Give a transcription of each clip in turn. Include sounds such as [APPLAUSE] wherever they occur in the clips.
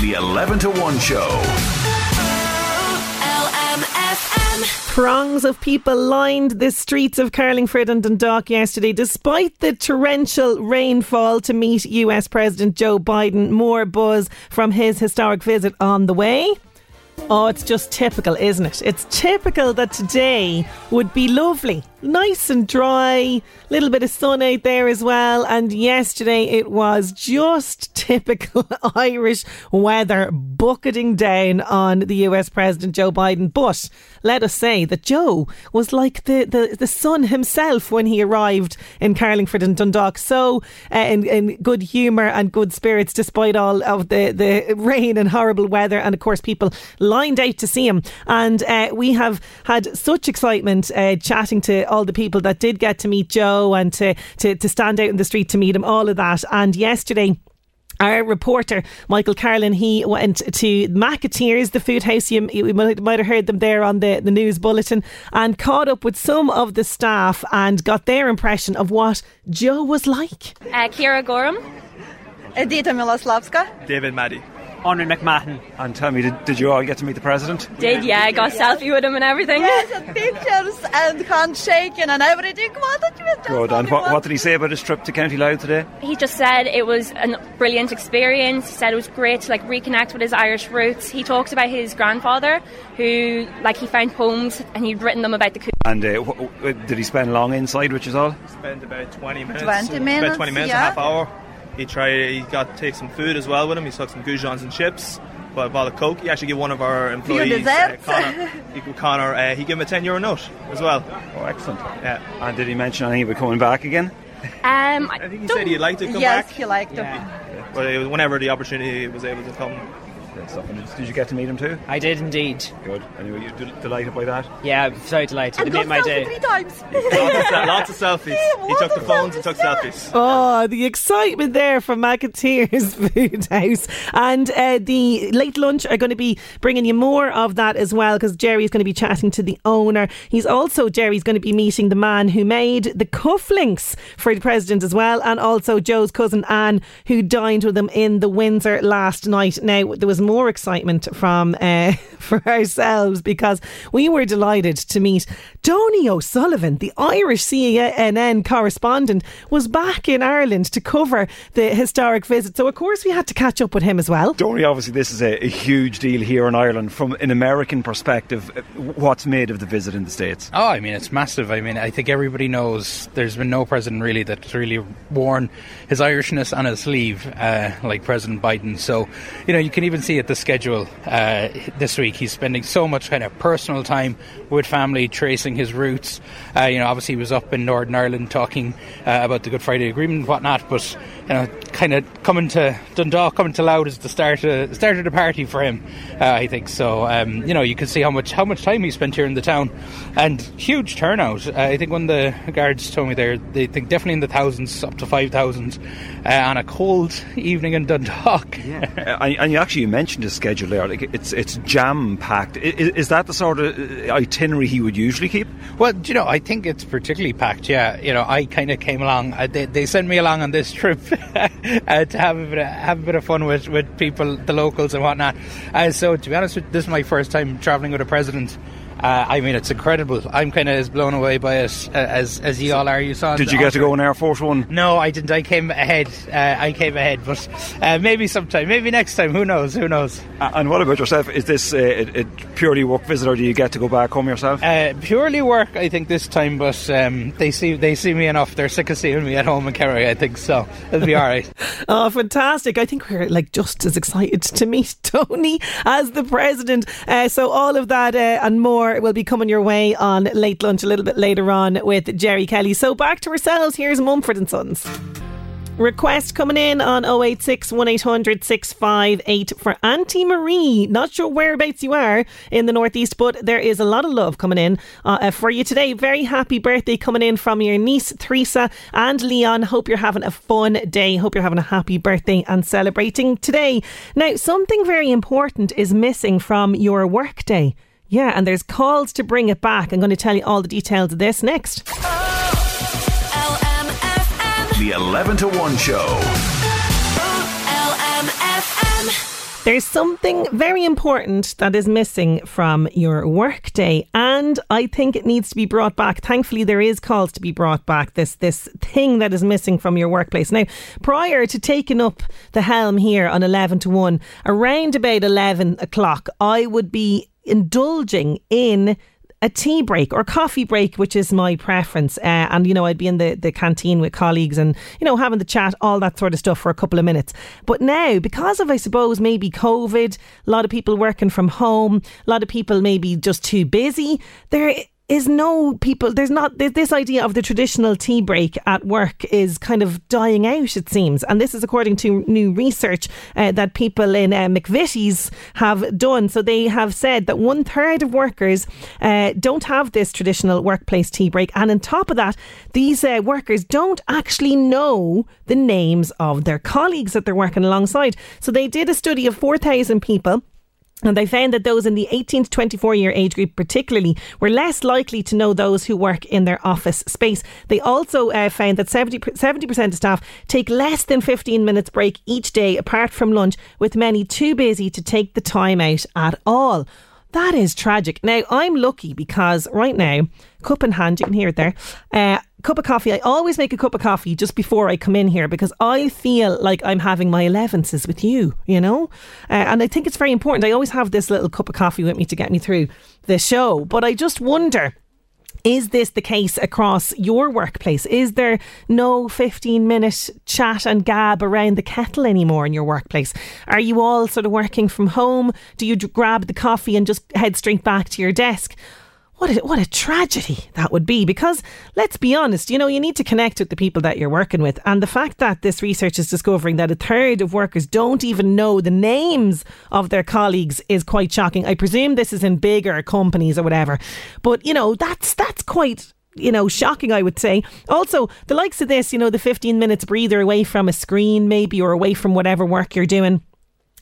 The 11 to 1 show. Throngs of people lined the streets of Carlingford and Dundalk yesterday, despite the torrential rainfall to meet US President Joe Biden. More buzz from his historic visit on the way. Oh, it's just typical, isn't it? It's typical that today would be lovely, nice and dry, little bit of sun out there as well. And yesterday it was just [LAUGHS] typical Irish weather bucketing down on the US President Joe Biden. But let us say that Joe was like the, the, the sun himself when he arrived in Carlingford and Dundalk. So uh, in, in good humour and good spirits despite all of the, the rain and horrible weather. And of course, people lined out to see him. And uh, we have had such excitement uh, chatting to all the people that did get to meet Joe and to, to, to stand out in the street to meet him, all of that. And yesterday, our reporter Michael Carlin he went to Maketeers, the food house. You, you might, might have heard them there on the, the news bulletin, and caught up with some of the staff and got their impression of what Joe was like. Uh, Kira Gorham, Edita Miloslavska, David Maddy. Honor McMahon. And tell me, did, did you all get to meet the president? did yeah, I got a selfie with him and everything. Yes, and pictures and handshaking and everything. What did you just Good. And what, what did he say about his trip to County Louth today? He just said it was a brilliant experience. He said it was great to like reconnect with his Irish roots. He talked about his grandfather, who like he found poems and he'd written them about the coup. And uh, wh- wh- did he spend long inside, which is all? He Spent about 20 minutes. 20 minutes, About 20 minutes, yeah. a half hour. He tried. He got to take some food as well with him. He took some goujons and chips, but a bottle of coke. He actually gave one of our employees, uh, desserts. Connor, he, Connor uh, he gave him a 10 euro note as well. Oh, excellent. Yeah. And did he mention anything about coming back again? Um, I think he said he'd like to come Yes, back, he liked them. but it was whenever the opportunity was able to come. Great stuff. And did, did you get to meet him too? I did indeed. Good. Anyway, you del- delighted by that? Yeah, I'm so delighted. And it made my got day. three times. Lots of, lots of [LAUGHS] selfies. He took the phones and took selfies. Oh, the excitement there from Maketeers [LAUGHS] Food House. And uh, the late lunch are going to be bringing you more of that as well because Jerry's going to be chatting to the owner. He's also, Jerry's going to be meeting the man who made the cufflinks for the president as well, and also Joe's cousin Anne, who dined with him in the Windsor last night. Now, there was more excitement from uh, [LAUGHS] for ourselves because we were delighted to meet Donie O'Sullivan, the Irish CNN correspondent, was back in Ireland to cover the historic visit. So, of course, we had to catch up with him as well. Donie, obviously, this is a, a huge deal here in Ireland. From an American perspective, uh, what's made of the visit in the States? Oh, I mean, it's massive. I mean, I think everybody knows there's been no president really that's really worn his Irishness on his sleeve uh, like President Biden. So, you know, you can even see at the schedule uh, this week, he's spending so much kind of personal time with family, tracing his roots. Uh, you know, obviously, he was up in Northern Ireland talking uh, about the Good Friday Agreement and whatnot, but, you know, kind of coming to Dundalk, coming to Louth is the start of, start of the party for him, uh, I think. So, um, you know, you can see how much how much time he spent here in the town and huge turnout. Uh, I think when the guards told me there, they think definitely in the thousands, up to 5,000 uh, on a cold evening in Dundalk. Uh, and, and you actually mentioned his schedule there. Like it's it's jam packed. Is, is that the sort of uh, itinerary he would usually keep? Well, do you know, I think it's particularly packed. Yeah, you know, I kind of came along. Uh, they, they sent me along on this trip [LAUGHS] [LAUGHS] uh, to have a bit of, have a bit of fun with, with people, the locals and whatnot. Uh, so, to be honest, with this is my first time travelling with a president. Uh, I mean, it's incredible. I'm kind of as blown away by it uh, as as you all are. You saw. Did you get to go in Air Force One? No, I didn't. I came ahead. Uh, I came ahead, but uh, maybe sometime, maybe next time. Who knows? Who knows? Uh, and what about yourself? Is this a, a, purely work visit, or do you get to go back home yourself? Uh, purely work, I think this time. But um, they see they see me enough. They're sick of seeing me at home in Kerry. I think so. It'll be all right. [LAUGHS] oh, fantastic! I think we're like just as excited to meet [LAUGHS] Donie as the president. Uh, so all of that uh, and more will be coming your way on late lunch a little bit later on with Jerry Kelly. So back to ourselves. Here's Mumford and Sons. Request coming in on 086 1800 658 for Auntie Marie. Not sure whereabouts you are in the Northeast, but there is a lot of love coming in uh, uh, for you today. Very happy birthday coming in from your niece, Teresa and Leon. Hope you're having a fun day. Hope you're having a happy birthday and celebrating today. Now, something very important is missing from your workday. Yeah, and there's calls to bring it back. I'm going to tell you all the details of this next. The 11 to 1 show. There's something very important that is missing from your workday, and I think it needs to be brought back. Thankfully, there is calls to be brought back. This this thing that is missing from your workplace. Now, prior to taking up the helm here on eleven to one, around about eleven o'clock, I would be indulging in a tea break or coffee break, which is my preference. Uh, and, you know, I'd be in the, the canteen with colleagues and, you know, having the chat, all that sort of stuff for a couple of minutes. But now, because of, I suppose, maybe COVID, a lot of people working from home, a lot of people maybe just too busy, there is no people there's not this idea of the traditional tea break at work is kind of dying out it seems. And this is according to new research uh, that people in uh, McVitie's have done. So they have said that one third of workers uh, don't have this traditional workplace tea break. And on top of that these uh, workers don't actually know the names of their colleagues that they're working alongside. So they did a study of 4000 people and they found that those in the 18 to 24 year age group, particularly, were less likely to know those who work in their office space. They also uh, found that 70, 70% of staff take less than 15 minutes break each day, apart from lunch, with many too busy to take the time out at all. That is tragic. Now, I'm lucky because right now, cup in hand, you can hear it there. Uh, cup of coffee. I always make a cup of coffee just before I come in here because I feel like I'm having my elevenses with you, you know? Uh, and I think it's very important. I always have this little cup of coffee with me to get me through the show. But I just wonder is this the case across your workplace? Is there no 15 minute chat and gab around the kettle anymore in your workplace? Are you all sort of working from home? Do you grab the coffee and just head straight back to your desk? What a, what a tragedy that would be because let's be honest, you know, you need to connect with the people that you're working with. And the fact that this research is discovering that a third of workers don't even know the names of their colleagues is quite shocking. I presume this is in bigger companies or whatever. But, you know, that's that's quite you know, shocking, I would say. Also, the likes of this, you know, the 15 minutes breather away from a screen, maybe, or away from whatever work you're doing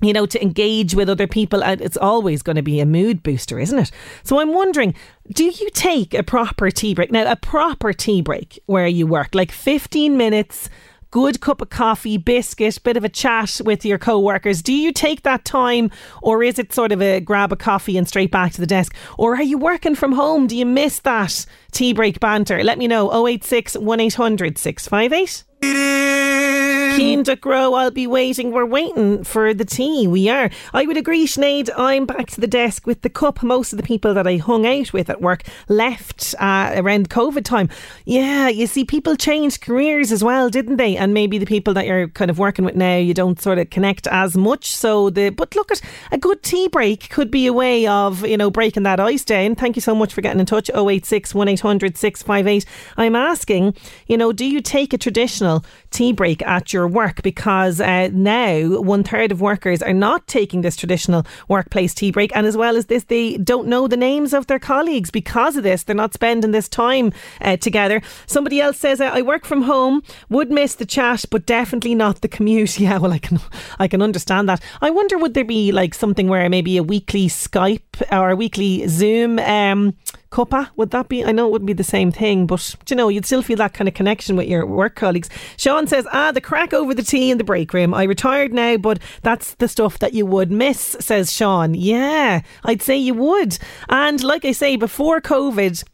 you know, to engage with other people. And it's always going to be a mood booster, isn't it? So I'm wondering, do you take a proper tea break? Now, a proper tea break where you work, like 15 minutes, good cup of coffee, biscuit, bit of a chat with your co workers. Do you take that time or is it sort of a grab a coffee and straight back to the desk? Or are you working from home? Do you miss that tea break banter? Let me know 086 1800 658. Keen to grow, I'll be waiting. We're waiting for the tea. We are. I would agree, Sinead. I'm back to the desk with the cup. Most of the people that I hung out with at work left uh, around COVID time. Yeah, you see, people changed careers as well, didn't they? And maybe the people that you're kind of working with now, you don't sort of connect as much. So the but look at a good tea break could be a way of you know breaking that ice down. Thank you so much for getting in touch. 086 1800 658. I'm asking, you know, do you take a traditional tea break at your work because uh, now one third of workers are not taking this traditional workplace tea break, and as well as this, they don't know the names of their colleagues because of this. They're not spending this time uh, together. Somebody else says, "I work from home, would miss the chat, but definitely not the commute." [LAUGHS] Yeah, well, I can I can understand that. I wonder would there be like something where maybe a weekly Skype or a weekly Zoom um, cuppa. Would that be? I know it wouldn't be the same thing, but you know, you'd still feel that kind of connection with your work colleagues. Sean says, "Ah, the crack over the tea in the break room. I retired now, but that's the stuff that you would miss." Says Sean. Yeah, I'd say you would. And like I say, before COVID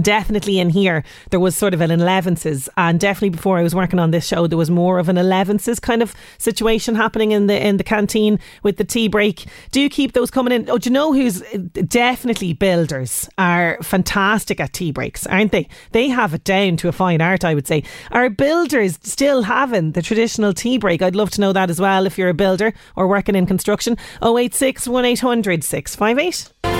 definitely in here there was sort of an elevenses. And definitely before I was working on this show there was more of an elevenses kind of situation happening in the in the canteen with the tea break. Do you keep those coming in? Oh do you know who's definitely builders are fantastic at tea breaks aren't they? They have it down to a fine art I would say. Are builders still having the traditional tea break? I'd love to know that as well if you're a builder or working in construction. 086 1800 658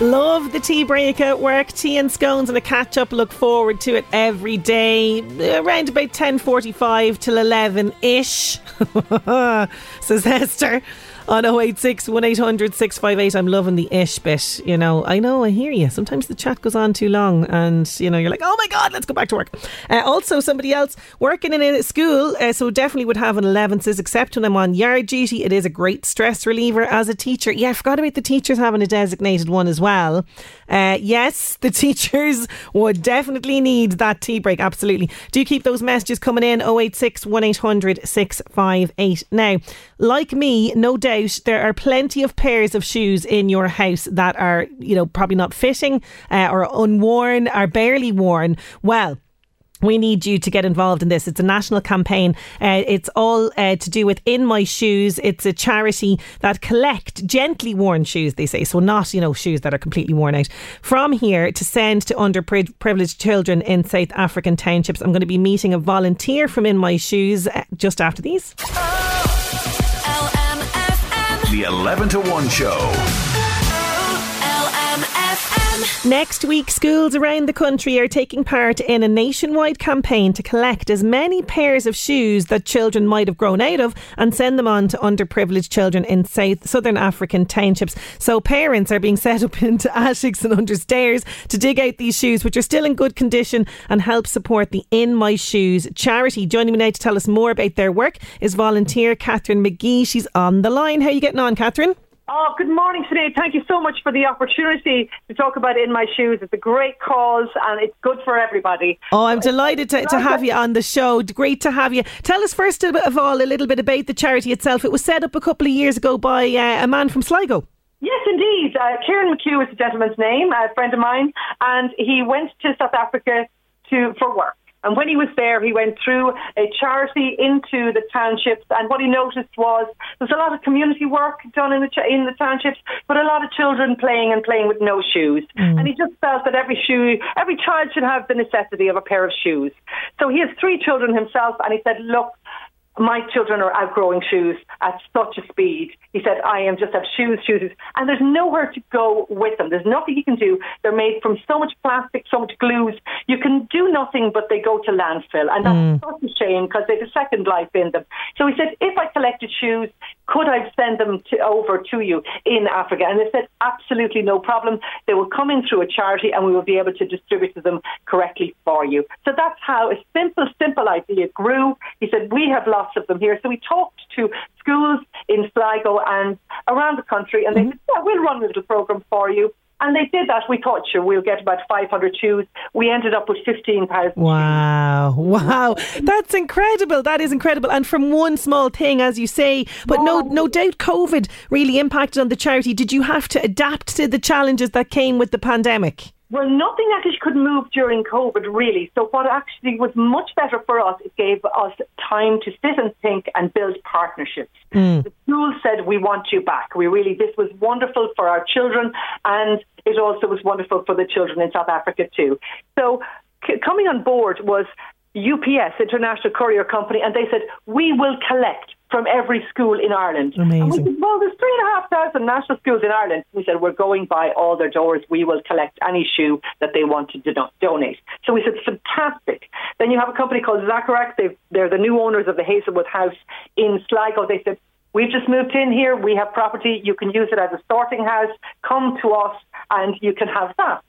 Love the tea break at work. Tea and scones and a catch up. Look forward to it every day. Around about 10.45 till 11 ish, [LAUGHS] says Esther on 086 1800 658. I'm loving the ish bit. You know, I know, I hear you. Sometimes the chat goes on too long and, you know, you're like, oh my God, let's go back to work. Uh, also, somebody else working in a school, uh, so definitely would have an 11 says, except when I'm on yard duty, it is a great stress reliever as a teacher. Yeah, I forgot about the teachers having a designated one as well. Uh, yes, the [LAUGHS] teachers would definitely need that tea break. Absolutely. Do keep those messages coming in 086 1800 658. Now, like me, no doubt out, there are plenty of pairs of shoes in your house that are, you know, probably not fitting uh, or unworn, are barely worn. Well, we need you to get involved in this. It's a national campaign. Uh, it's all uh, to do with In My Shoes. It's a charity that collect gently worn shoes, they say. So not, you know, shoes that are completely worn out. From here to send to underprivileged children in South African townships. I'm going to be meeting a volunteer from In My Shoes uh, just after these. The 11 to 1 Show. Next week, schools around the country are taking part in a nationwide campaign to collect as many pairs of shoes that children might have grown out of and send them on to underprivileged children in South Southern African townships. So parents are being set up [LAUGHS] into attics and under stairs to dig out these shoes, which are still in good condition, and help support the In My Shoes charity. Joining me now to tell us more about their work is volunteer Catherine McGee. She's on the line. How are you getting on, Catherine? Oh, good morning, Sinead. Thank you so much for the opportunity to talk about In My Shoes. It's a great cause and it's good for everybody. Oh, I'm delighted to, to have you on the show. Great to have you. Tell us first of all a little bit about the charity itself. It was set up a couple of years ago by uh, a man from Sligo. Yes, indeed. Uh, Kieran McHugh is the gentleman's name, a friend of mine, and he went to South Africa to for work. And when he was there, he went through a charity into the townships. And what he noticed was there's a lot of community work done in the in the townships, but a lot of children playing and playing with no shoes. Mm. And he just felt that every shoe, every child should have the necessity of a pair of shoes. So he has three children himself, and he said, "Look, my children are outgrowing shoes at such a speed. He said, I am just have shoes, shoes, and there's nowhere to go with them. There's nothing you can do. They're made from so much plastic, so much glues. You can do nothing but they go to landfill. And that's mm. such a shame because they have a second life in them. So he said, if I collected shoes, could I send them to, over to you in Africa? And they said, absolutely no problem. They will come in through a charity and we will be able to distribute them correctly for you. So that's how a simple, simple idea grew. He said, we have lots of them here. So we talked to schools in Sligo and around the country and they mm-hmm. said, yeah, we'll run a little program for you. And they did that. We thought, sure, we'll get about 500 shoes. We ended up with 15,000 Wow. [LAUGHS] Wow. That's incredible. That is incredible. And from one small thing, as you say, but no, no doubt COVID really impacted on the charity. Did you have to adapt to the challenges that came with the pandemic? Well, nothing actually could move during COVID, really. So, what actually was much better for us, it gave us time to sit and think and build partnerships. Mm. The school said, We want you back. We really, this was wonderful for our children, and it also was wonderful for the children in South Africa, too. So, c- coming on board was UPS, International Courier Company, and they said, We will collect from every school in Ireland. Amazing. And we said, well, there's three and a half thousand national schools in Ireland. We said, we're going by all their doors. We will collect any shoe that they want to do- donate. So we said, fantastic. Then you have a company called Zacharach. They're the new owners of the Hazelwood House in Sligo. They said, We've just moved in here. We have property. You can use it as a sorting house. Come to us and you can have that.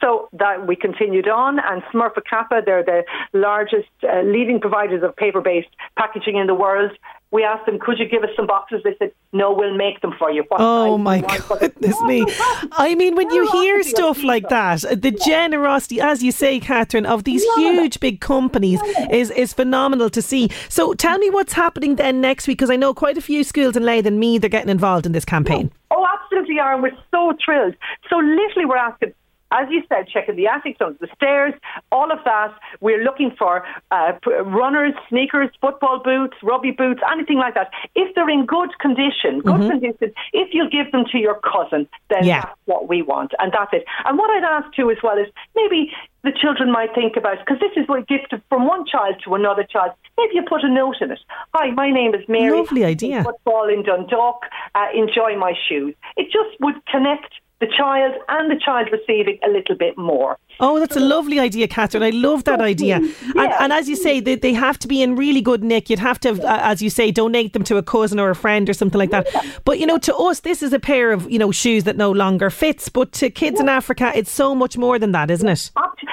So that we continued on, and Smurfit Kappa, they're the largest uh, leading providers of paper-based packaging in the world. We asked them, could you give us some boxes? They said, no, we'll make them for you. What oh my goodness me. [LAUGHS] I mean, when you hear stuff like that, the generosity, as you say, Catherine, of these huge big companies is, is phenomenal to see. So tell me what's happening then next week, because I know quite a few schools in Louth and Meath are getting involved in this campaign. Oh, absolutely are, and we're so thrilled. So literally we're asking as you said, checking the attics, under the stairs, all of that. We're looking for uh, runners, sneakers, football boots, rugby boots, anything like that. If they're in good condition, good mm-hmm. condition, if you give them to your cousin, then yeah. that's what we want, and that's it. And what I'd ask too as well is maybe the children might think about because this is what gift from one child to another child. Maybe you put a note in it. Hi, my name is Mary. Lovely idea. Football in Dundalk. Uh, enjoy my shoes. It just would connect the child and the child receiving a little bit more. Oh, that's a lovely idea, Catherine. I love that idea. Yeah. And, and, as you say, they, they have to be in really good nick. You'd have to, uh, as you say, donate them to a cousin or a friend or something like that. But, you know, to us, this is a pair of, you know, shoes that no longer fits. But to kids yeah. in Africa, it's so much more than that, isn't it?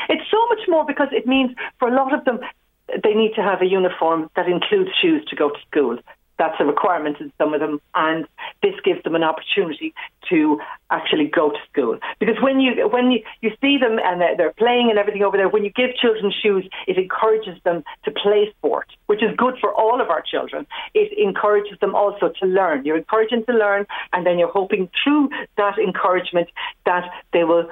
It's so much more because it means for a lot of them, they need to have a uniform that includes shoes to go to school that's a requirement in some of them, and this gives them an opportunity to actually go to school. Because when you when you, you see them and they're playing and everything over there, when you give children shoes, it encourages them to play sport, which is good for all of our children. It encourages them also to learn. You're encouraging to learn, and then you're hoping through that encouragement that they will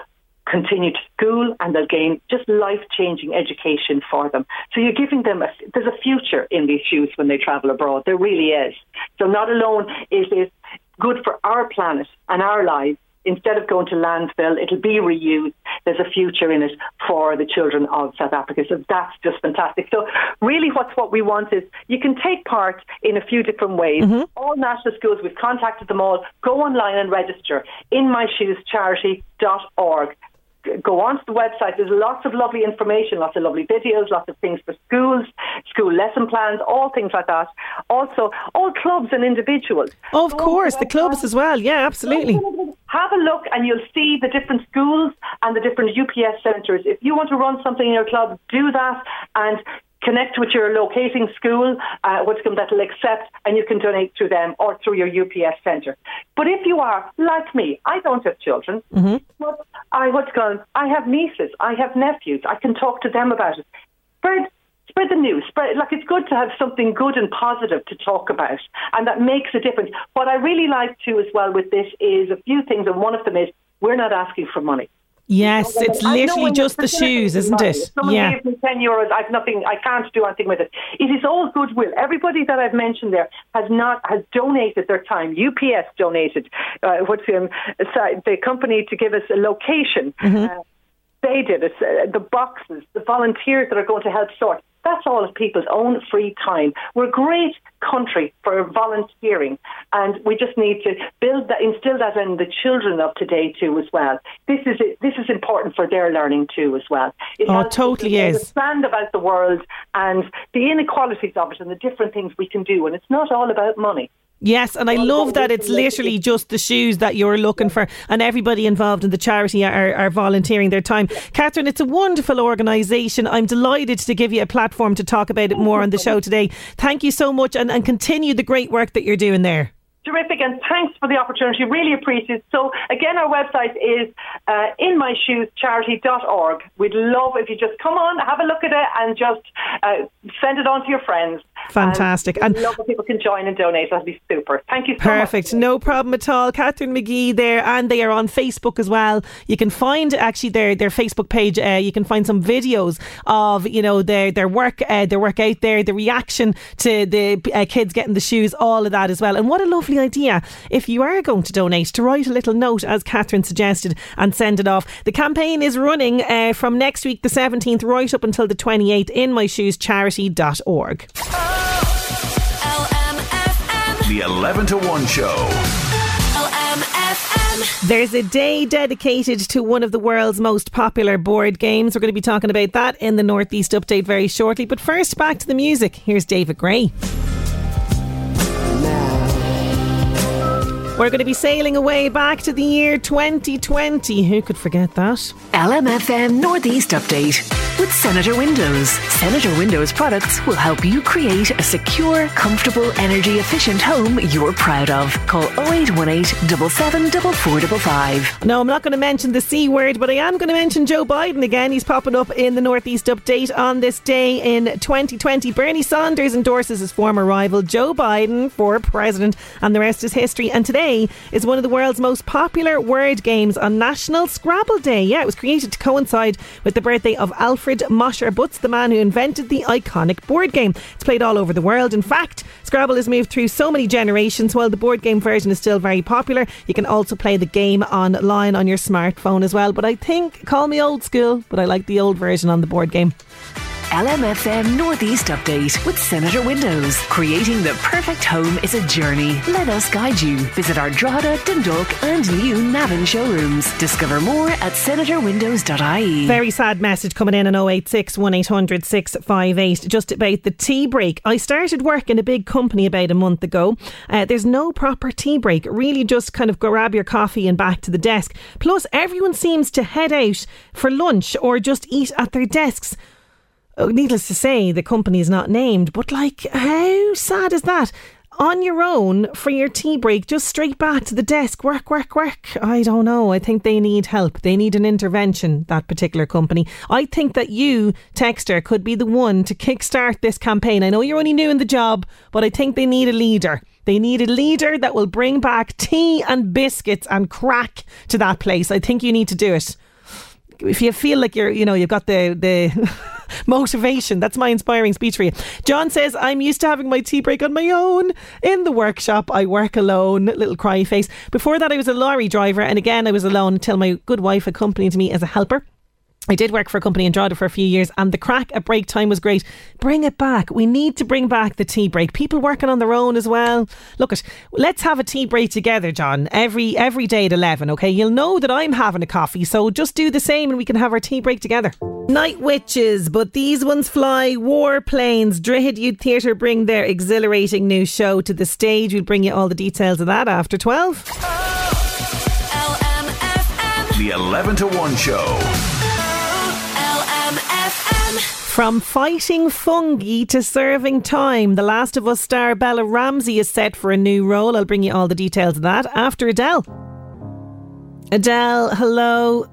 continue to school and they'll gain just life changing education for them. So you're giving them a, there's a future in these shoes when they travel abroad. There really is. So not alone is it good for our planet and our lives. Instead of going to landfill, it'll be reused. There's a future in it for the children of South Africa. So that's just fantastic. So really what's what we want is you can take part in a few different ways. Mm-hmm. All national schools, we've contacted them all. Go online and register in myshoescharity.org go onto the website. There's lots of lovely information, lots of lovely videos, lots of things for schools, school lesson plans, all things like that. Also, all clubs and individuals. Oh, of go course, the, the clubs as well. Yeah, absolutely. Have a look and you'll see the different schools and the different UPS centres. If you want to run something in your club, do that and connect with your locating school, uh, what's come that'll accept, and you can donate through them or through your UPS centre. But if you are like me, I don't have children, mm-hmm. but I what's going, I have nieces, I have nephews, I can talk to them about it. Spread spread the news. Spread like it's good to have something good and positive to talk about, and that makes a difference. What I really like too as well with this is a few things, and one of them is we're not asking for money. Yes, it's literally just the shoes, isn't it? Someone yeah. gives me 10 euros, I've nothing, I can't do anything with it. It is all goodwill. Everybody that I've mentioned there has not, has donated their time. UPS donated, uh, what's the, um, the company to give us a location. Mm-hmm. Uh, they did it. Uh, the boxes, the volunteers that are going to help sort. That's all of people's own free time. We're a great country for volunteering, and we just need to build that, instill that in the children of today too as well. This is this is important for their learning too as well. It oh, totally is. Understand about the world and the inequalities of it and the different things we can do, and it's not all about money. Yes, and I love that it's literally just the shoes that you're looking for, and everybody involved in the charity are, are volunteering their time. Catherine, it's a wonderful organisation. I'm delighted to give you a platform to talk about it more on the show today. Thank you so much, and, and continue the great work that you're doing there. Terrific, and thanks for the opportunity. Really appreciate it. So, again, our website is uh, inmyshoescharity.org. We'd love if you just come on, have a look at it, and just uh, send it on to your friends. Fantastic. And, and love if people can join and donate. That'd be super. Thank you so Perfect. Much. No problem at all. Catherine McGee there, and they are on Facebook as well. You can find actually their their Facebook page. Uh, you can find some videos of you know their their work, uh, their work out there, the reaction to the uh, kids getting the shoes, all of that as well. And what a lovely lovely idea if you are going to donate to write a little note, as Catherine suggested, and send it off. The campaign is running uh, from next week, the 17th, right up until the 28th in myshoescharity.org. Oh, the 11 to 1 show. There's a day dedicated to one of the world's most popular board games. We're going to be talking about that in the Northeast Update very shortly. But first, back to the music. Here's David Gray. We're going to be sailing away back to the year 2020. Who could forget that? LMFM Northeast Update with Senator Windows. Senator Windows products will help you create a secure, comfortable, energy efficient home you're proud of. Call 0818 774455. No, I'm not going to mention the C word, but I am going to mention Joe Biden again. He's popping up in the Northeast Update on this day in 2020. Bernie Sanders endorses his former rival Joe Biden for president, and the rest is history. And today is one of the world's most popular word games on National Scrabble Day. Yeah, it was created to coincide with the birthday of Alfred Mosher Butts, the man who invented the iconic board game. It's played all over the world. In fact, Scrabble has moved through so many generations. While the board game version is still very popular, you can also play the game online on your smartphone as well. But I think, call me old school, but I like the old version on the board game. LMFM Northeast Update with Senator Windows. Creating the perfect home is a journey. Let us guide you. Visit our Drogheda, Dundalk and new Navan showrooms. Discover more at senatorwindows.ie. Very sad message coming in on 086 1800 658 just about the tea break. I started work in a big company about a month ago. Uh, there's no proper tea break. Really just kind of grab your coffee and back to the desk. Plus, everyone seems to head out for lunch or just eat at their desks. Oh, needless to say, the company is not named, but like, how sad is that? On your own for your tea break, just straight back to the desk, work, work, work. I don't know. I think they need help. They need an intervention, that particular company. I think that you, Texter, could be the one to kickstart this campaign. I know you're only new in the job, but I think they need a leader. They need a leader that will bring back tea and biscuits and crack to that place. I think you need to do it. If you feel like you're, you know, you've got the the [LAUGHS] motivation. That's my inspiring speech for you. John says, I'm used to having my tea break on my own. In the workshop, I work alone. Little cry face. Before that, I was a lorry driver, and again, I was alone until my good wife accompanied me as a helper. I did work for a company in Drogheda for a few years, and the crack at break time was great. Bring it back. We need to bring back the tea break. People working on their own as well. Look at, let's have a tea break together, John. Every every day at eleven. Okay, you'll know that I'm having a coffee, so just do the same, and we can have our tea break together. Night witches, but these ones fly warplanes. Droichead Youth Theatre bring their exhilarating new show to the stage. We'll bring you all the details of that after twelve. The eleven to one show. From fighting fungi to serving time, The Last of Us star Bella Ramsey is set for a new role. I'll bring you all the details of that after Adele. Adele, hello.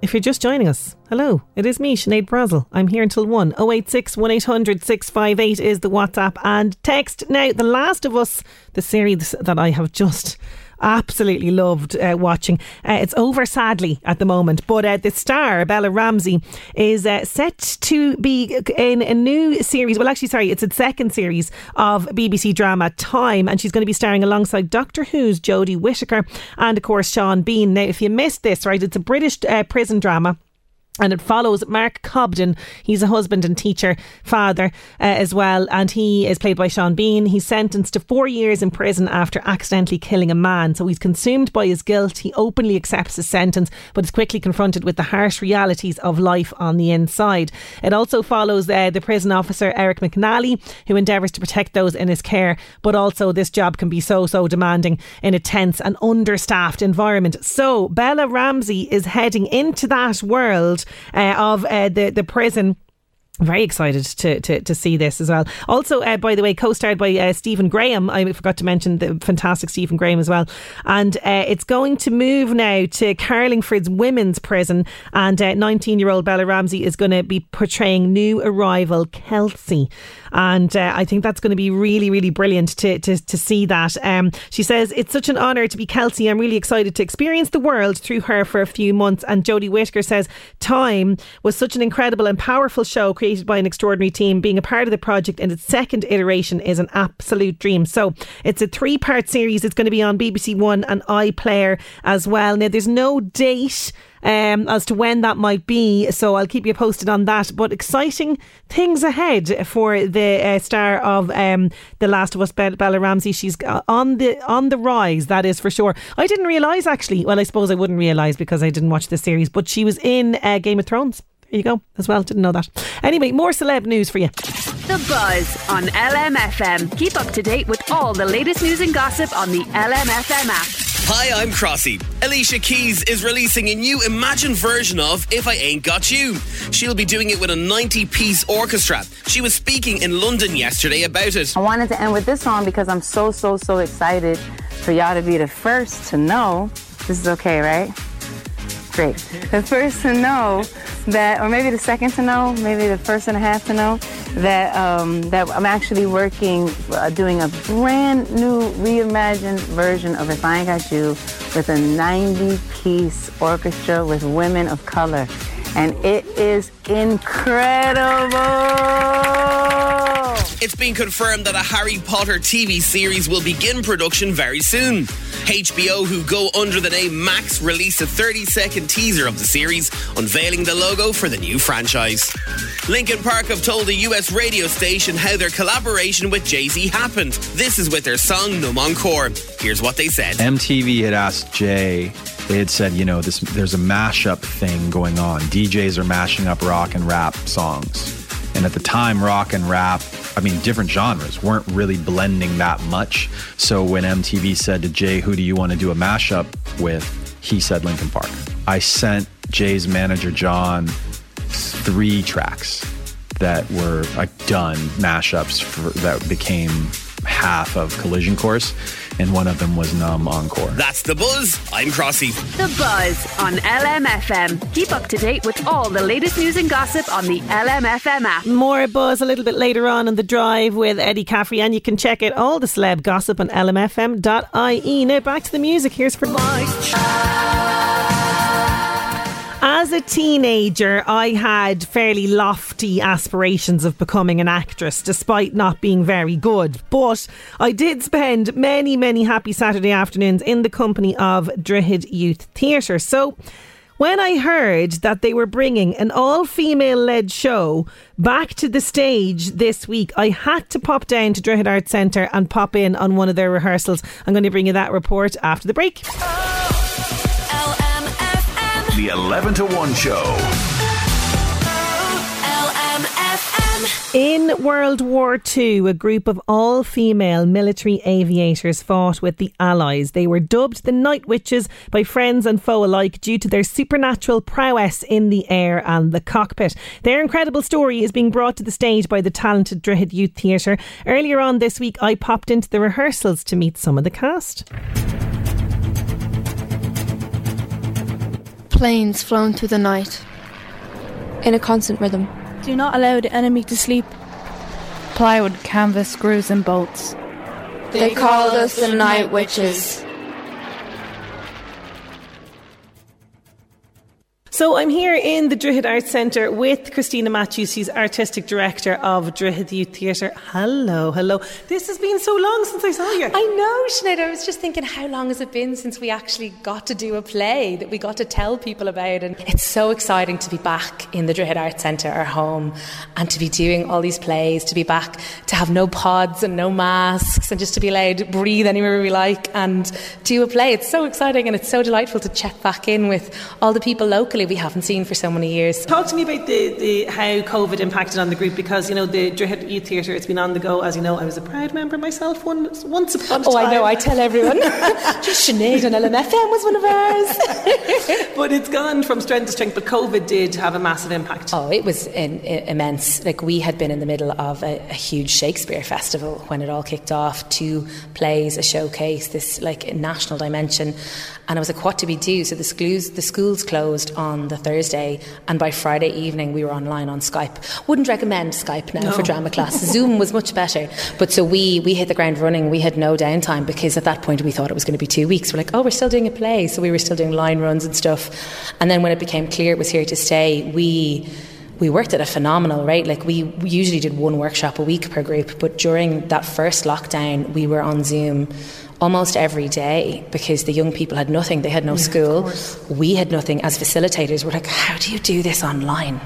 If you're just joining us, hello. It is me, Sinead Brazel. I'm here until 1. 086 1800 658 is the WhatsApp and text. Now, The Last of Us, the series that I have just absolutely loved uh, watching. Uh, it's over sadly at the moment, but uh, the star Bella Ramsey is uh, set to be in a new series. Well, actually, sorry, it's a second series of BBC drama Time, and she's going to be starring alongside Doctor Who's Jodie Whittaker and, of course, Sean Bean. Now, if you missed this, right, it's a British uh, prison drama and it follows Mark Cobden. He's a husband and teacher, father uh, as well, and he is played by Sean Bean. He's sentenced to four years in prison after accidentally killing a man. So he's consumed by his guilt. He openly accepts his sentence, but is quickly confronted with the harsh realities of life on the inside. It also follows uh, the prison officer Eric McNally, who endeavours to protect those in his care, but also this job can be so so demanding in a tense and understaffed environment. So Bella Ramsey is heading into that world uh, of uh, the the prison. Very excited to, to, to see this as well. Also, uh, by the way, co-starred by uh, Stephen Graham. I forgot to mention the fantastic Stephen Graham as well. And uh, it's going to move now to Carlingford's women's prison. And 19-year-old Bella Ramsey is going to be portraying new arrival Kelsey. And uh, I think that's going to be really, really brilliant to, to, to see that. Um, she says, It's such an honour to be Kelsey. I'm really excited to experience the world through her for a few months. And Jodie Whittaker says, Time was such an incredible and powerful show created by an extraordinary team. Being a part of the project in its second iteration is an absolute dream. So it's a three part series. It's going to be on BBC One and iPlayer as well. Now, there's no date um, as to when that might be. So I'll keep you posted on that. But exciting things ahead for the uh, star of um, The Last of Us, Bella Ramsey. She's on the on the rise, that is for sure. I didn't realise actually. Well, I suppose I wouldn't realise because I didn't watch the series, but she was in uh, Game of Thrones. There you go, as well. Didn't know that. Anyway, more celeb news for you. The Buzz on LMFM. Keep up to date with all the latest news and gossip on the LMFM app. Hi, I'm Crossy. Alicia Keys is releasing a new imagined version of If I Ain't Got You. She'll be doing it with a 90 piece orchestra. She was speaking in London yesterday about it. I wanted to end with this song because I'm so, so, so excited for y'all to be the first to know. This is okay, right? The first to know that, or maybe the second to know, maybe the first and a half to know that um, that I'm actually working, uh, doing a brand new reimagined version of If I Ain't Got You with a 90-piece orchestra with women of color, and it is incredible. It's been confirmed that a Harry Potter TV series will begin production very soon. HBO, who go under the name Max, released a 30 second teaser of the series, unveiling the logo for the new franchise. Linkin Park have told a US radio station how their collaboration with Jay Z happened. This is with their song Numb Encore. Here's what they said MTV had asked Jay they had said, you know, this there's a mashup thing going on. DJs are mashing up rock and rap songs. And at the time, rock and rap, I mean, different genres weren't really blending that much. So when MTV said to Jay, who do you want to do a mashup with? He said Linkin Park. I sent Jay's manager, John, three tracks that were like done mashups for, that became half of Collision Course and one of them was Numb Encore. That's The Buzz. I'm Crossy. The Buzz on LMFM. Keep up to date with all the latest news and gossip on the LMFM app. More Buzz a little bit later on in the drive with Eddie Caffrey, and you can check out all the celeb gossip on lmfm.ie. Now back to the music. Here's for Mike. As a teenager, I had fairly lofty aspirations of becoming an actress, despite not being very good. But I did spend many, many happy Saturday afternoons in the company of Droichead Youth Theatre. So, when I heard that they were bringing an all female led show back to the stage this week, I had to pop down to Droichead Arts Centre and pop in on one of their rehearsals. I'm going to bring you that report after the break. Oh. The 11 to 1 show. In World War II, a group of all female military aviators fought with the Allies. They were dubbed the Night Witches by friends and foe alike due to their supernatural prowess in the air and the cockpit. Their incredible story is being brought to the stage by the talented Droichead Youth Theatre. Earlier on this week, I popped into the rehearsals to meet some of the cast. Planes flown through the night in a constant rhythm. Do not allow the enemy to sleep. Plywood, canvas, screws, and bolts. They called us the Night Witches. So I'm here in the Droichead Arts Centre with Christina Matthews. She's artistic director of Droichead Youth Theatre. Hello, hello. This has been so long since I saw you. I know, Sinead. I was just thinking, how long has it been since we actually got to do a play that we got to tell people about? And it's so exciting to be back in the Droichead Arts Centre, our home, and to be doing all these plays, to be back, to have no pods and no masks, and just to be allowed to breathe anywhere we like and do a play. It's so exciting and it's so delightful to check back in with all the people locally we haven't seen for so many years. Talk to me about the, the how COVID impacted on the group because you know the Droichead Youth Theatre it's been on the go. As you know I was a proud member myself once once upon a oh, time. I know I tell everyone. [LAUGHS] Just Sinead and LMFM was one of ours. [LAUGHS] But it's gone from strength to strength but COVID did have a massive impact. Oh it was in, in, immense. Like we had been in the middle of a, a, huge Shakespeare festival when it all kicked off two plays a showcase this like national dimension. And I was like what do we do so the schools the schools closed on the Thursday, and by Friday evening we were online on Skype. Wouldn't recommend Skype now no. for drama class. [LAUGHS] Zoom was much better. But so we we hit the ground running. We had no downtime because at that point we thought it was going to be two weeks. We're like, oh, we're still doing a play, so we were still doing line runs and stuff. And then when it became clear it was here to stay, we we worked at a phenomenal rate. Like we, we usually did one workshop a week per group, but during that first lockdown, we were on Zoom almost every day because the young people had nothing. They had no yeah, school. We had nothing. As facilitators, we're like, how do you do this online?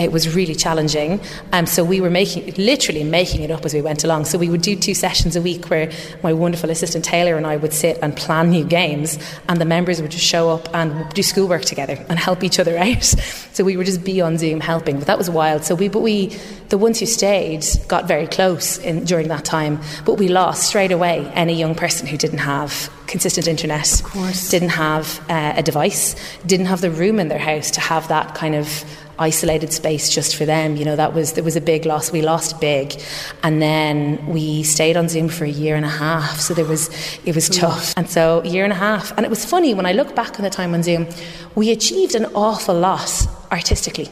It was really challenging. Um, so we were making, literally making it up as we went along. So we would do two sessions a week where my wonderful assistant Taylor and I would sit and plan new games, and the members would just show up and do schoolwork together and help each other [LAUGHS] out. So we would just be on Zoom helping. But that was wild. So we, but we, the ones who stayed got very close in, during that time, but we lost straight away any young person who didn't have consistent internet, didn't have uh, a device, didn't have the room in their house to have that kind of isolated space just for them. You know, that was there was a big loss. We lost big, and then we stayed on Zoom for a year and a half. So there was it was tough, and so a year and a half. And it was funny when I look back on the time on Zoom, we achieved an awful lot artistically,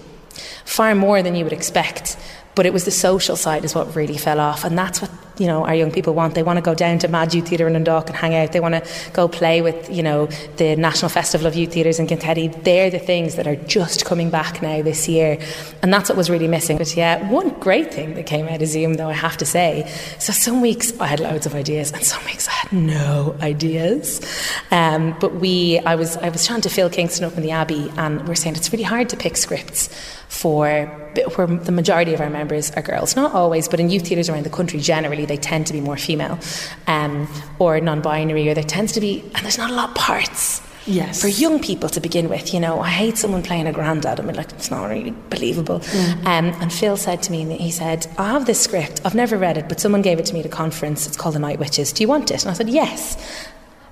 far more than you would expect. But it was the social side is what really fell off, and that's what you know our young people want. They want to go down to Mad Youth Theatre in Dundalk and hang out. They want to go play with you know the National Festival of Youth Theatres in Kintetty. They're the things that are just coming back now this year, and that's what was really missing. But yeah, one great thing that came out of Zoom, though I have to say, so some weeks I had loads of ideas, and some weeks I had no ideas. Um, but we, I was I was trying to fill Kingston up in the Abbey, and we're saying it's really hard to pick scripts for where the majority of our members are girls. Not always, but in youth theatres around the country, generally they tend to be more female um, or non-binary, or there tends to be, and there's not a lot of parts. Yes. For young people to begin with, you know, I hate someone playing a granddad. I mean, like, it's not really believable. Mm. Um, and Phil said to me, he said, I have this script. I've never read it, but someone gave it to me at a conference. It's called The Night Witches. Do you want it? And I said, yes.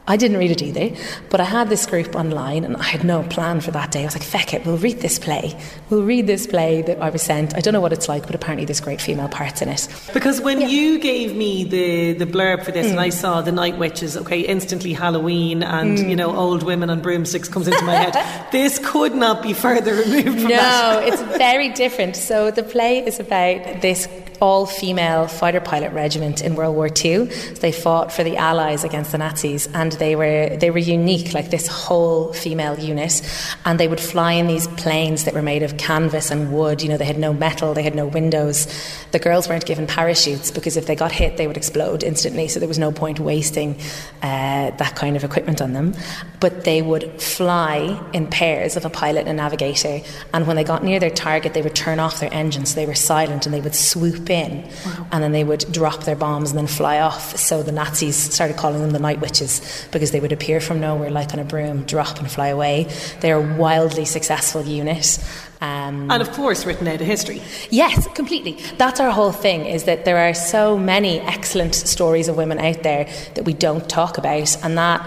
I didn't read it either, but I had this group online and I had no plan for that day. I was like, feck it, we'll read this play. We'll read this play that I was sent. I don't know what it's like, but apparently there's great female parts in it. Because when you gave me the, the blurb for this Mm. and I saw the night witches, okay, instantly Halloween and, Mm. you know, old women on broomsticks comes into my head. [LAUGHS] this could not be further removed from no, that. it's very different. So the play is about this all female fighter pilot regiment in World War II. They fought for the Allies against the Nazis and they were they were unique, like this whole female unit. And they would fly in these planes that were made of canvas and wood. You know, they had no metal, they had no windows. The girls weren't given parachutes because if they got hit they would explode instantly, so there was no point wasting uh, that kind of equipment on them. But they would fly in pairs of a pilot and a navigator, and when they got near their target, they would turn off their engines. So they were silent, and they would swoop in, and then they would drop their bombs and then fly off. So the Nazis started calling them the Night Witches because they would appear from nowhere, like on a broom, drop and fly away. They're a wildly successful unit. Um, And of course, written out of history. Yes, completely. That's our whole thing is that there are so many excellent stories of women out there that we don't talk about and that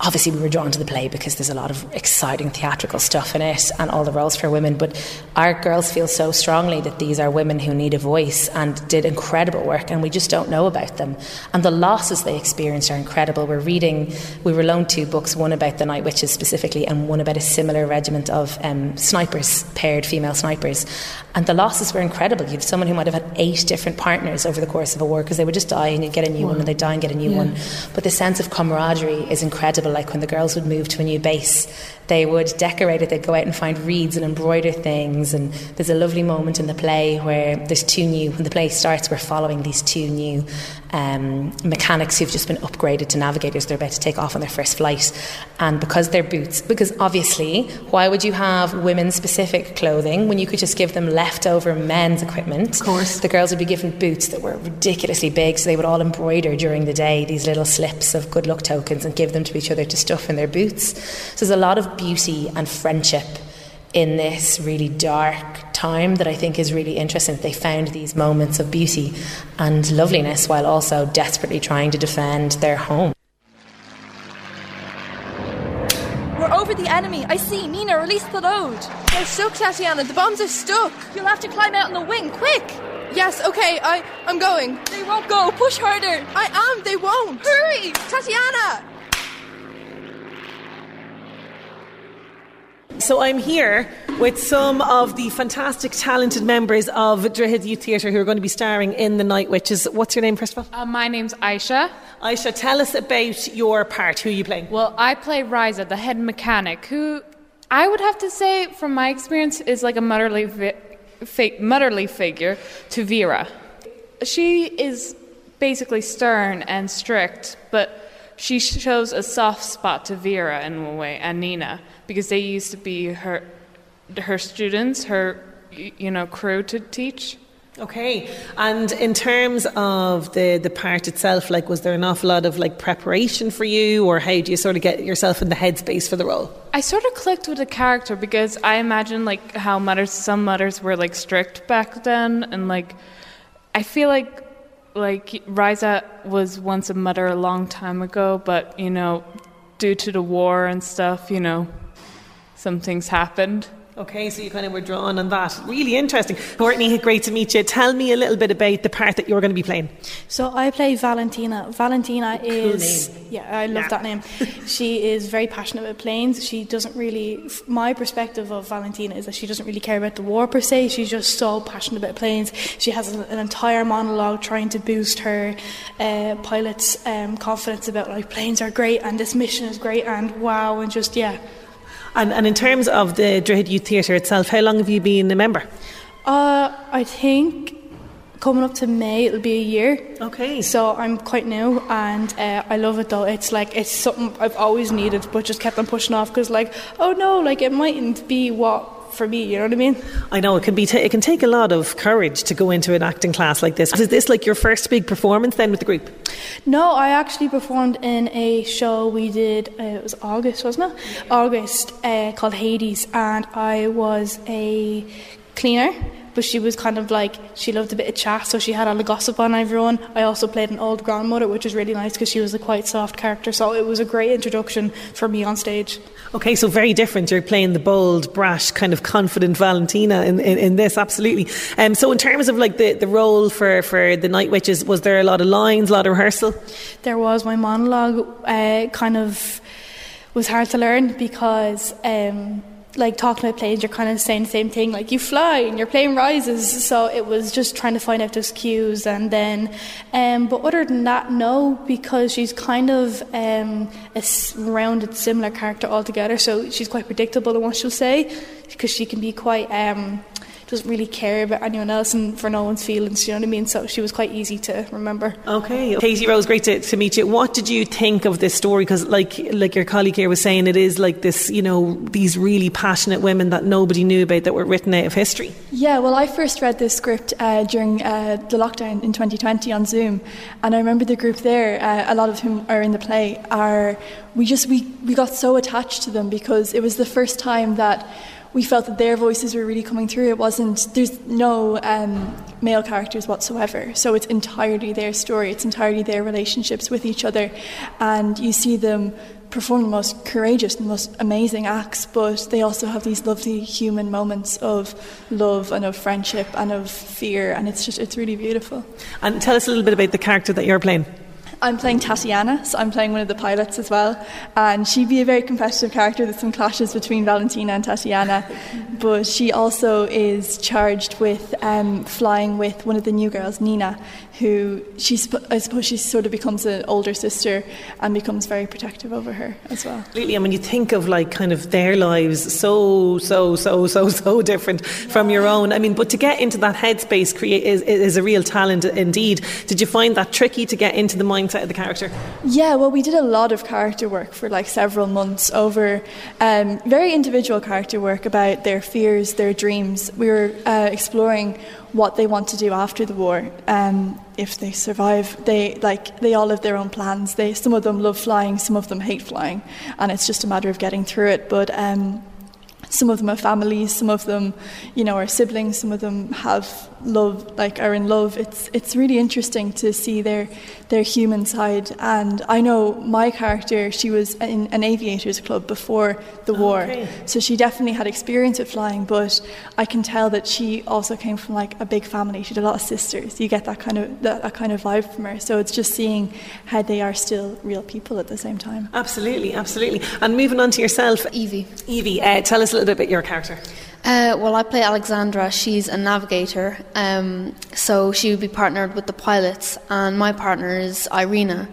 obviously we were drawn to the play because there's a lot of exciting theatrical stuff in it and all the roles for women but our girls feel so strongly that these are women who need a voice and did incredible work and we just don't know about them and the losses they experienced are incredible we're reading we were loaned two books one about the night witches specifically and one about a similar regiment of um, snipers paired female snipers and the losses were incredible you have someone who might have had eight different partners over the course of a war because they would just die and you'd get a new Wow. one and they'd die and get a new Yeah. one but the sense of camaraderie is incredible. Like when the girls would move to a new base, they would decorate it, they'd go out and find reeds and embroider things. And there's a lovely moment in the play where there's two new, when the play starts, we're following these two new um, mechanics who've just been upgraded to navigators. They're about to take off on their first flight. And because they're boots, because obviously, why would you have women specific clothing when you could just give them leftover men's equipment? Of course. The girls would be given boots that were ridiculously big, so they would all embroider during the day these little slips of good luck tokens and give them to each other to stuff in their boots. So there's a lot of beauty and friendship in this really dark time that I think is really interesting. They found these moments of beauty and loveliness while also desperately trying to defend their home. We're over the enemy. I see. Mina, release the load. They're stuck, Tatiana. The bombs are stuck. You'll have to climb out on the wing, quick. Yes, okay, I, I'm going. They won't go. Push harder. I am. They won't. Hurry, Tatiana. So I'm here with some of the fantastic, talented members of Droichead Youth Theatre who are going to be starring in The Night Witches. What's your name, first of all? Uh, my name's Aisha. Aisha, tell us about your part. Who are you playing? Well, I play Riza, the head mechanic, who I would have to say, from my experience, is like a motherly, vi- fi- motherly figure to Vera. She is basically stern and strict, but she shows a soft spot to Vera in one way and Nina because they used to be her her students, her you know crew to teach. Okay, and in terms of the the part itself, like, was there an awful lot of like preparation for you, or how do you sort of get yourself in the headspace for the role? I sort of clicked with the character because I imagine like how mothers, some mothers were like strict back then, and like I feel like like Riza was once a mother a long time ago, but you know, due to the war and stuff, you know, some things happened. Okay, so you kind of were drawn on that. Really interesting. Courtney, great to meet you. Tell me a little bit about the part that you're going to be playing. So I play Valentina. Valentina is name. yeah, I love Yeah. that name. [LAUGHS] she is very passionate about planes. She doesn't really. My perspective of Valentina is that she doesn't really care about the war per se. She's just so passionate about planes. She has an, an entire monologue trying to boost her uh, pilot's um, confidence about like planes are great and this mission is great and wow and just yeah. And, and in terms of the Droichead Youth Theatre itself, how long have you been a member? Uh, I think coming up to May it'll be a year. Okay. So I'm quite new and uh, I love it though. It's like it's something I've always needed, but just kept on pushing off because like oh no, like it mightn't be what for me. You know what I mean? I know it can be. ta it can take a lot of courage to go into an acting class like this. Is this like your first big performance then with the group? No, I actually performed in a show we did. Uh, it was August, wasn't it? August uh, called Hades, and I was a cleaner. But she was kind of like she loved a bit of chat, so she had all the gossip on everyone. I also played an old grandmother, which was really nice because she was a quite soft character. So it was a great introduction for me on stage. Okay, so very different. You're playing the bold, brash, kind of confident Valentina in, in, in this, absolutely. Um, so, in terms of like the, the role for, for the Night Witches, was there a lot of lines, a lot of rehearsal? there was my monologue uh, kind of was hard to learn because um, like talking about planes you're kind of saying the same thing like you fly and your plane rises. So it was just trying to find out those cues and then um, but other than that no because she's kind of um, a rounded similar character altogether. So she's quite predictable in what she'll say because she can be quite um, doesn't really care about anyone else and for no one's feelings you know what I mean so she was quite easy to remember Okay, Katie Rose, great to, to meet you. What did you think of this story? Because, like, like your colleague here was saying, it is like this, you know, these really passionate women that nobody knew about that were written out of history. Yeah, well, I first read this script uh, during uh, the lockdown in 2020 on Zoom, and I remember the group there, uh, a lot of whom are in the play, are we just we, we got so attached to them because it was the first time that we felt that their voices were really coming through. It wasn't there's no um, male characters whatsoever, so it's entirely their story. It's entirely their relationships with each other, and you see them perform the most courageous and most amazing acts, but they also have these lovely human moments of love and of friendship and of fear, and it's just it's really beautiful. And tell us a little bit about the character that you're playing. I'm playing Tatiana, so I'm playing one of the pilots as well, and she'd be a very competitive character. There's some clashes between Valentina and Tatiana, [LAUGHS] but she also is charged with um, flying with one of the new girls, Nina, who she's I suppose she sort of becomes an older sister and becomes very protective over her as well. Really, and when you think of like kind of their lives, so so so so so different from your own. I mean, but to get into that headspace create is, is a real talent indeed. Did you find that tricky to get into the mindset of the character? Yeah, well, we did a lot of character work for like several months over um, very individual character work about their fears, their dreams. We were uh, exploring what they want to do after the war. Um, if they survive, they like they all have their own plans. They some of them love flying, some of them hate flying, and it's just a matter of getting through it. But um, some of them have families, some of them, you know, are siblings, some of them have love, like are in love. It's it's really interesting to see their their human side. And I know my character, she was in an aviators club before the war, Okay. so she definitely had experience with flying. But I can tell that she also came from like a big family. She had a lot of sisters. You get that kind of that, that kind of vibe from her. So it's just seeing how they are still real people at the same time. Absolutely, absolutely. And moving on to yourself, Evie. Evie, uh, tell us a little bit about your character. Uh, well, I play Alexandra. She's a navigator, um, so she would be partnered with the pilots, and my partner is Irina,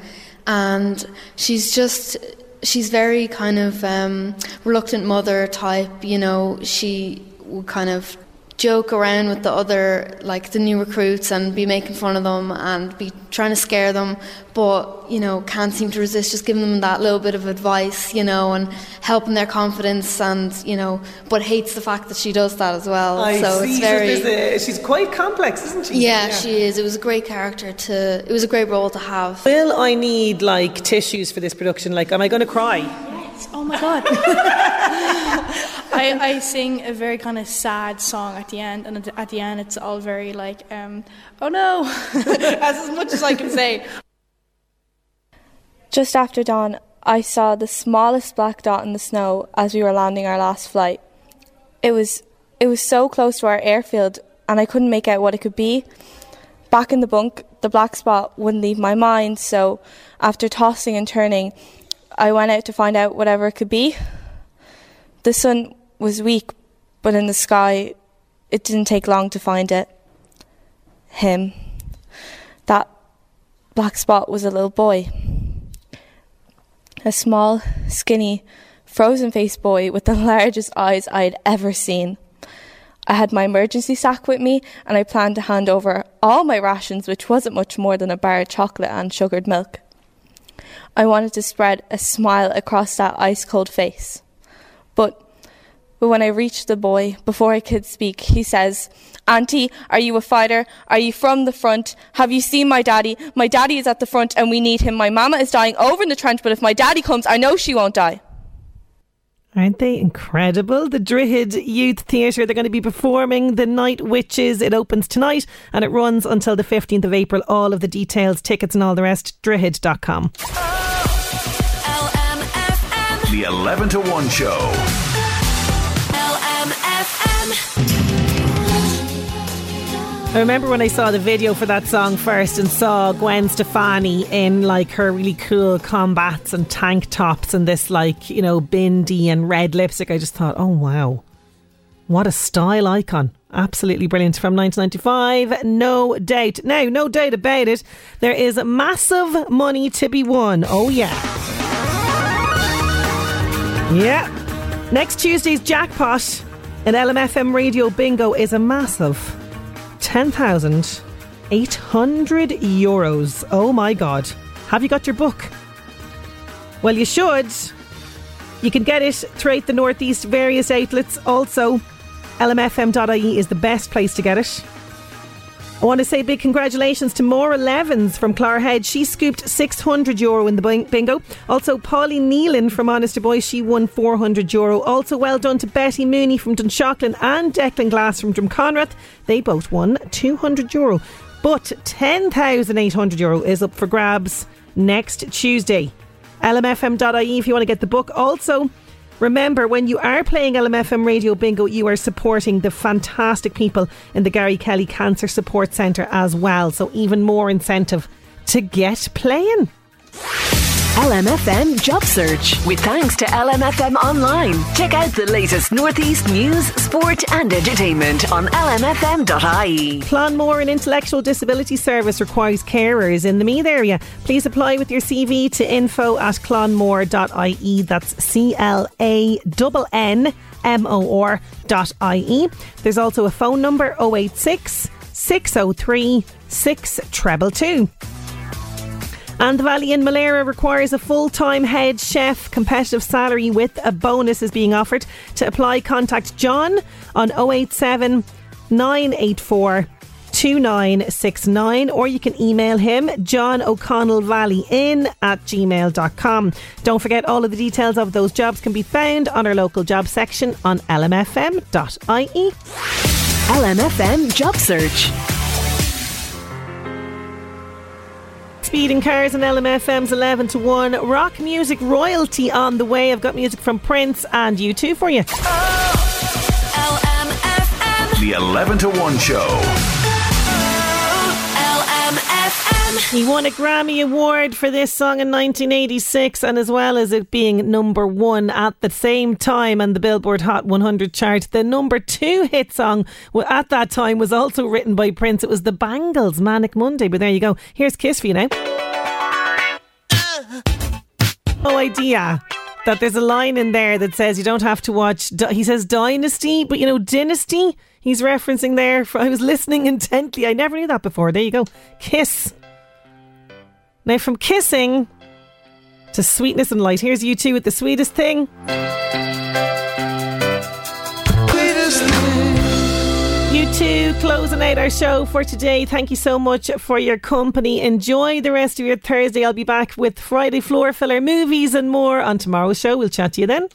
and she's just she's very kind of um, reluctant mother type. You know, she would kind of joke around with the other, like the new recruits, and be making fun of them and be trying to scare them, but you know, can't seem to resist just giving them that little bit of advice, you know, and helping their confidence, and you know, but hates the fact that she does that as well. I so see. it's very. She's, a- she's quite complex, isn't she? yeah, she is. It was a great character to. It was a great role to have. Will I need like tissues for this production? Like, am I going to cry? Oh my god. I, I sing a very kind of sad song at the end, and at- the end it's all very like, um, oh no, [LAUGHS] as much as I can say. Just after dawn, I saw the smallest black dot in the snow as we were landing our last flight. It was it was so close to our airfield and I couldn't make out what it could be. Back in the bunk, the black spot wouldn't leave my mind, so after tossing and turning, I went out to find out whatever it could be. The sun was weak, but in the sky, it didn't take long to find it. Him. That black spot was a little boy a small, skinny, frozen faced boy with the [LAUGHS] largest eyes I had ever seen. I had my emergency sack with me and I planned to hand over all my rations, which wasn't much more than a bar of chocolate and sugared milk. I wanted to spread a smile across that ice cold face. But but when I reached the boy, before I could speak, he says, Auntie, are you a fighter? Are you from the front? Have you seen my daddy? My daddy is at the front and we need him. My mama is dying over in the trench, but if my daddy comes, I know she won't die. Aren't they incredible? The Droichead Youth Theatre, they're going to be performing The Night Witches. It opens tonight and it runs until the 15th of April. All of the details, tickets, and all the rest, droichead.com. The 11 to 1 show. I remember when I saw the video for that song first and saw Gwen Stefani in like her really cool combats and tank tops and this like, you know, bindi and red lipstick. I just thought, oh wow, what a style icon. Absolutely brilliant from 1995, no doubt. Now, no doubt about it, there is massive money to be won. Oh, yeah. Yeah. Next Tuesday's jackpot in LMFM Radio Bingo is a massive 10,800 euros. Oh my God. Have you got your book? Well, you should. You can get it throughout the Northeast, various outlets. Also, lmfm.ie is the best place to get it. I want to say big congratulations to Maura Levens from Clogherhead. She scooped 600 euro in the bingo. Also, Polly Nealon from Honest Boys, she won 400 euro. Also, well done to Betty Mooney from Dunshaughlin and Declan Glass from Drumconrath. They both won 200 euro. But 10,800 euro is up for grabs next Tuesday. lmfm.ie if you want to get the book. Also, Remember, when you are playing LMFM Radio Bingo, you are supporting the fantastic people in the Gary Kelly Cancer Support Centre as well. So, even more incentive to get playing. LMFM Job Search. With thanks to LMFM Online. Check out the latest Northeast news, sport, and entertainment on lmfm.ie. Clann Mór and Intellectual Disability Service requires carers in the Meath area. Please apply with your CV to info at clannmor.ie. That's C L A N N M O R dot IE. There's also a phone number 086 603 6 treble 2. And the Valley in Malera requires a full time head chef. Competitive salary with a bonus is being offered. To apply, contact John on 087 984 2969 or you can email him john o'connell valley in at gmail.com don't forget all of the details of those jobs can be found on our local job section on lmfm.ie LMFM Job Search. Speeding cars and LMFM's 11 to 1. Rock music royalty on the way. I've got music from Prince and U2 for you. The 11 to 1 show. He won a Grammy Award for this song in 1986, and as well as it being number one at the same time on the Billboard Hot 100 chart, the number two hit song at that time was also written by Prince. It was the Bangles' Manic Monday, but there you go. Here's Kiss for you now. No idea that there's a line in there that says you don't have to watch. He says Dynasty, but you know Dynasty. he's referencing there. I was listening intently. I never knew that before. There you go. Kiss. Now, from kissing to sweetness and light, here's U2 with the sweetest thing. U2 closing out our show for today. Thank you so much for your company. Enjoy the rest of your Thursday. I'll be back with Friday floor filler movies and more on tomorrow's show. We'll chat to you then.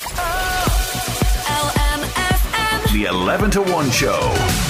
The 11 to 1 show.